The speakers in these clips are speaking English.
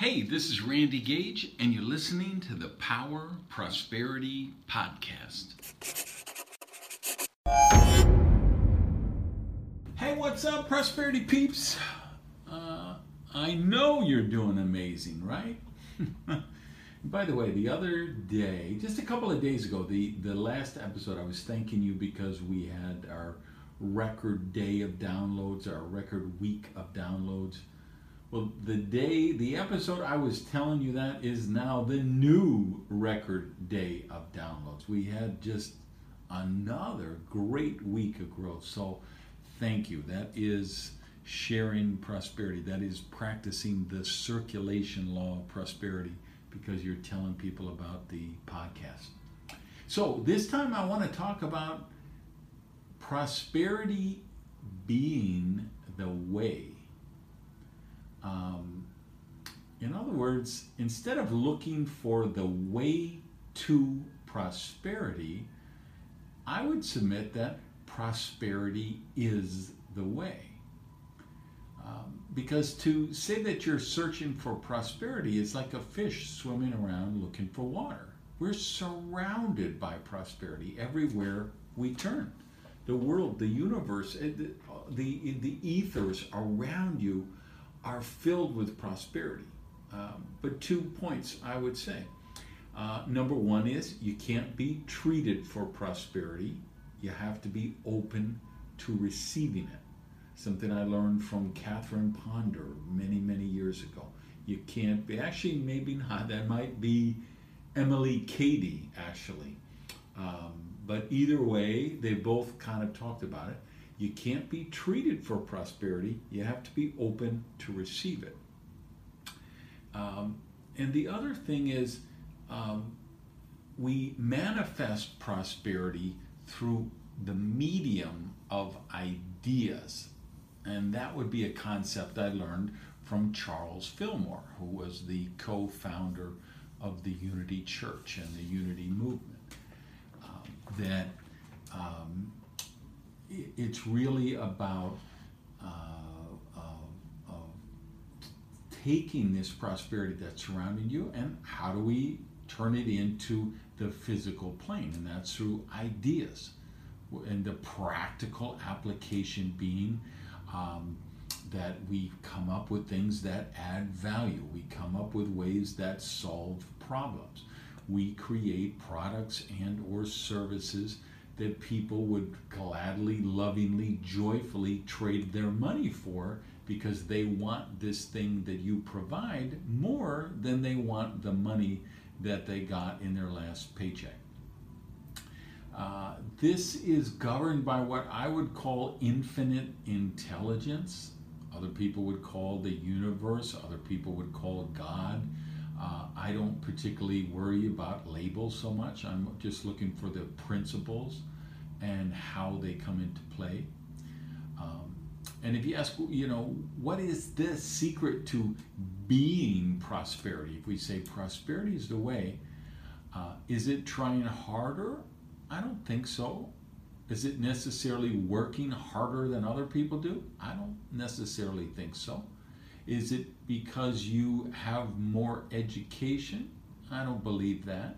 Hey, this is Randy Gage, and you're listening to the Power Prosperity Podcast. Hey, what's up, Prosperity peeps? Uh, I know you're doing amazing, right? By the way, the other day, just a couple of days ago, the, the last episode, I was thanking you because we had our record day of downloads, our record week of downloads. Well, the day, the episode I was telling you that is now the new record day of downloads. We had just another great week of growth. So, thank you. That is sharing prosperity. That is practicing the circulation law of prosperity because you're telling people about the podcast. So, this time I want to talk about prosperity being the way um, in other words, instead of looking for the way to prosperity, I would submit that prosperity is the way. Um, because to say that you're searching for prosperity is like a fish swimming around looking for water. We're surrounded by prosperity everywhere we turn. The world, the universe, eh, the, the, the ethers around you are filled with prosperity. Um, but two points I would say. Uh, number one is you can't be treated for prosperity, you have to be open to receiving it. Something I learned from Catherine Ponder many, many years ago. You can't be, actually, maybe not, that might be Emilie Cady, actually. Um, but either way, they both kind of talked about it. You can't be treated for prosperity, you have to be open to receive it. Um, and the other thing is, um, we manifest prosperity through the medium of ideas. And that would be a concept I learned from Charles Fillmore, who was the co founder of the Unity Church and the Unity Movement. Um, that um, it's really about uh, uh, uh, taking this prosperity that's surrounding you and how do we turn it into the physical plane? And that's through ideas. And the practical application being um, that we come up with things that add value. We come up with ways that solve problems. We create products and or services that people would gladly, lovingly, joyfully trade their money for because they want this thing that you provide more than they want the money that they got in their last paycheck. Uh, this is governed by what I would call infinite intelligence. Other people would call the universe, other people would call God. Uh, I don't particularly worry about labels so much. I'm just looking for the principles and how they come into play. Um, and if you ask, you know, what is the secret to being prosperity? If we say prosperity is the way, uh, is it trying harder? I don't think so. Is it necessarily working harder than other people do? I don't necessarily think so. Is it because you have more education? I don't believe that.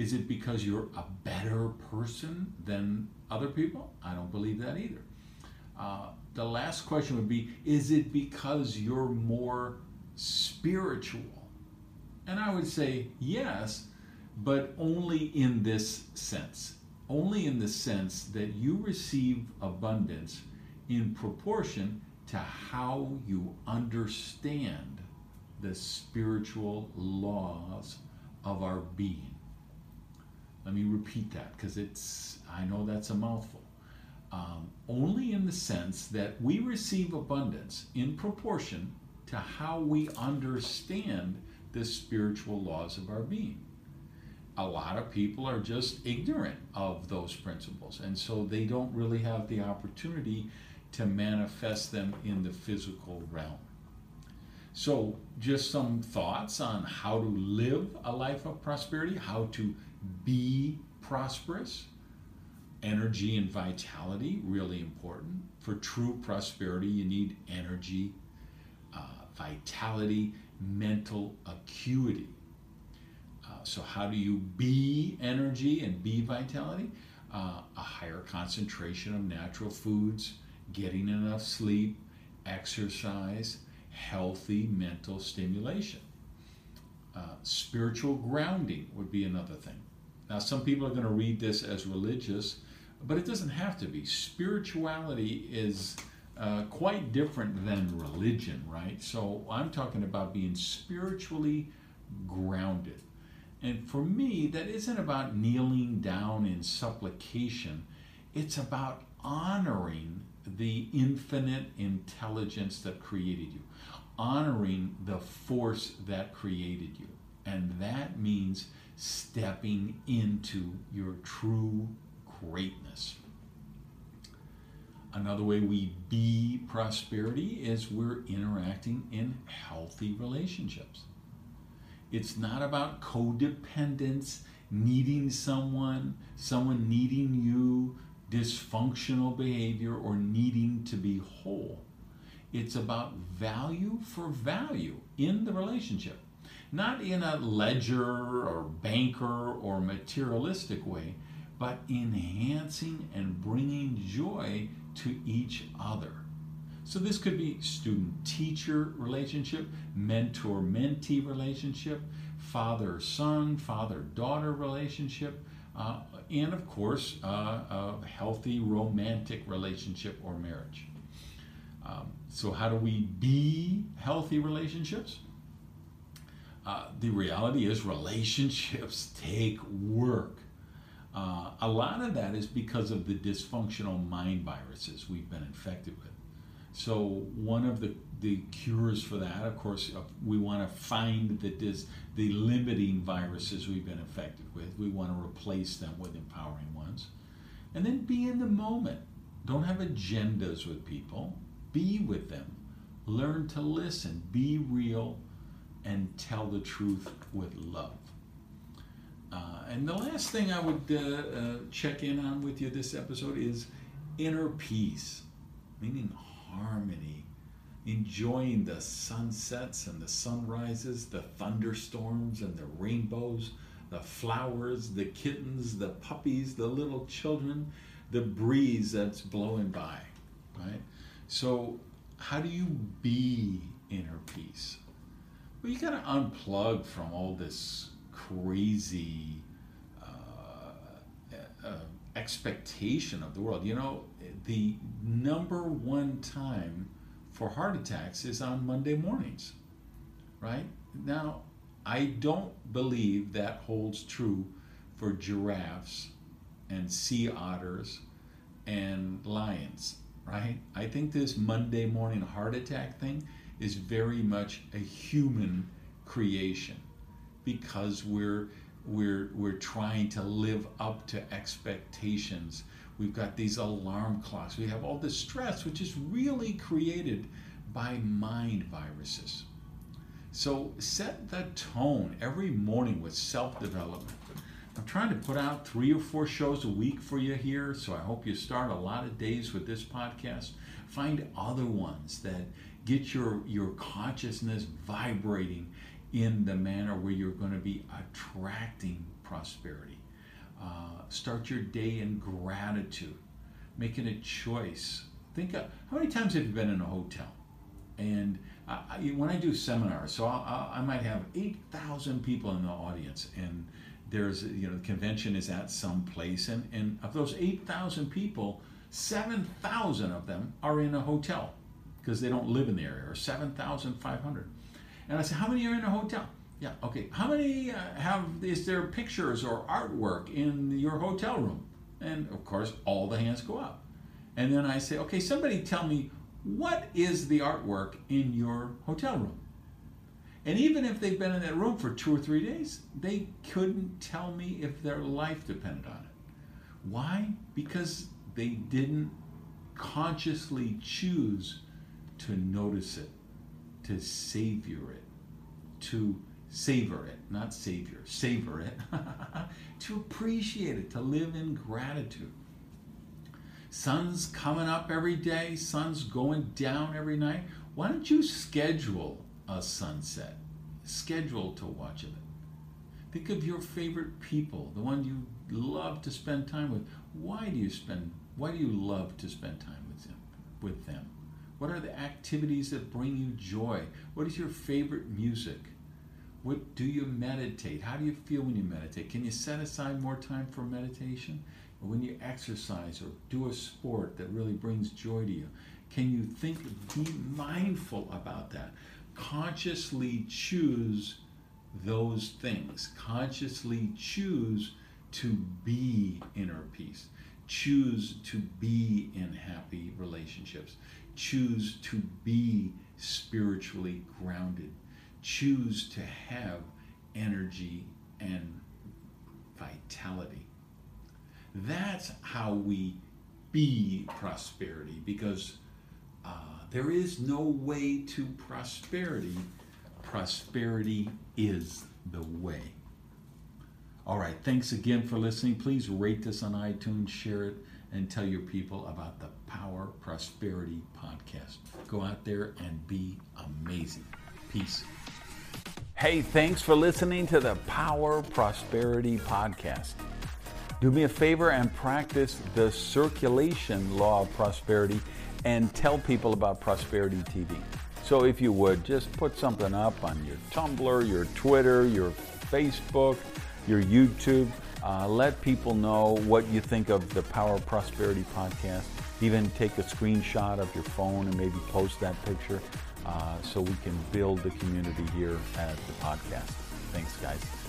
Is it because you're a better person than other people? I don't believe that either. Uh, the last question would be Is it because you're more spiritual? And I would say yes, but only in this sense. Only in the sense that you receive abundance in proportion to how you understand the spiritual laws of our being. Let me repeat that because it's, I know that's a mouthful. Um, only in the sense that we receive abundance in proportion to how we understand the spiritual laws of our being. A lot of people are just ignorant of those principles, and so they don't really have the opportunity to manifest them in the physical realm. So, just some thoughts on how to live a life of prosperity, how to be prosperous. Energy and vitality, really important. For true prosperity, you need energy, uh, vitality, mental acuity. Uh, so, how do you be energy and be vitality? Uh, a higher concentration of natural foods, getting enough sleep, exercise, healthy mental stimulation. Uh, spiritual grounding would be another thing. Now, some people are going to read this as religious, but it doesn't have to be. Spirituality is uh, quite different than religion, right? So I'm talking about being spiritually grounded. And for me, that isn't about kneeling down in supplication, it's about honoring the infinite intelligence that created you, honoring the force that created you. And that means stepping into your true greatness. Another way we be prosperity is we're interacting in healthy relationships. It's not about codependence, needing someone, someone needing you, dysfunctional behavior, or needing to be whole. It's about value for value in the relationship, not in a ledger or banker or materialistic way, but enhancing and bringing joy to each other. So this could be student teacher relationship, mentor mentee relationship, father son, father daughter relationship, uh, and of course, uh, a healthy romantic relationship or marriage. Um, so, how do we be healthy relationships? Uh, the reality is, relationships take work. Uh, a lot of that is because of the dysfunctional mind viruses we've been infected with. So one of the, the cures for that, of course, uh, we want to find the dis, the limiting viruses we've been infected with. We want to replace them with empowering ones, and then be in the moment. Don't have agendas with people. Be with them. Learn to listen. Be real, and tell the truth with love. Uh, and the last thing I would uh, uh, check in on with you this episode is inner peace, meaning harmony, enjoying the sunsets and the sunrises, the thunderstorms and the rainbows, the flowers, the kittens, the puppies, the little children, the breeze that's blowing by, right? So, how do you be inner peace? Well, you got to unplug from all this crazy uh, uh, expectation of the world. You know, the number one time for heart attacks is on Monday mornings, right? Now, I don't believe that holds true for giraffes and sea otters and lions, right? I think this Monday morning heart attack thing is very much a human creation because we're we're we're trying to live up to expectations. We've got these alarm clocks. We have all this stress, which is really created by mind viruses. So set the tone every morning with self-development. I'm trying to put out three or four shows a week for you here, so I hope you start a lot of days with this podcast. Find other ones that get your your consciousness vibrating in the manner where you're going to be attracting prosperity. Uh, start your day in gratitude, making a choice. Think of how many times have you been in a hotel? And I, when I do seminars, so I'll, i might have 8,000 people in the audience, and there's, you know, the convention is at some place, and, and of those 8,000 people, 7,000 of them are in a hotel because they don't live in the area, or 7,500. And I said, How many are in a hotel? Yeah, okay. How many uh, have, is there pictures or artwork in your hotel room? And of course, all the hands go up. And then I say, Okay, somebody tell me, what is the artwork in your hotel room? And even if they've been in that room for two or three days, they couldn't tell me if their life depended on it. Why? Because they didn't consciously choose to notice it, to savor it, to savor it, not savior, savor it, to appreciate it, to live in gratitude. Sun's coming up every day, sun's going down every night. Why don't you schedule a sunset? Schedule to watch it. Think of your favorite people, the one you love to spend time with. Why do you spend why do you love to spend time with them? With them? What are the activities that bring you joy? What is your favorite music? What do you meditate? How do you feel when you meditate? Can you set aside more time for meditation? Or when you exercise or do a sport that really brings joy to you? Can you think, be mindful about that? Consciously choose those things. Consciously choose to be inner peace. Choose to be in happy relationships. Choose to be spiritually grounded. Choose to have energy and vitality. That's how we be prosperity because uh, there is no way to prosperity. Prosperity is the way. All right, thanks again for listening. Please rate this on iTunes, share it, and tell your people about the Power Prosperity Podcast. Go out there and be amazing. Peace. Hey, thanks for listening to the Power Prosperity Podcast. Do me a favor and practice the circulation law of prosperity and tell people about Prosperity TV. So, if you would, just put something up on your Tumblr, your Twitter, your Facebook, your YouTube. Uh, let people know what you think of the Power Prosperity podcast. Even take a screenshot of your phone and maybe post that picture uh, so we can build the community here at the podcast. Thanks, guys.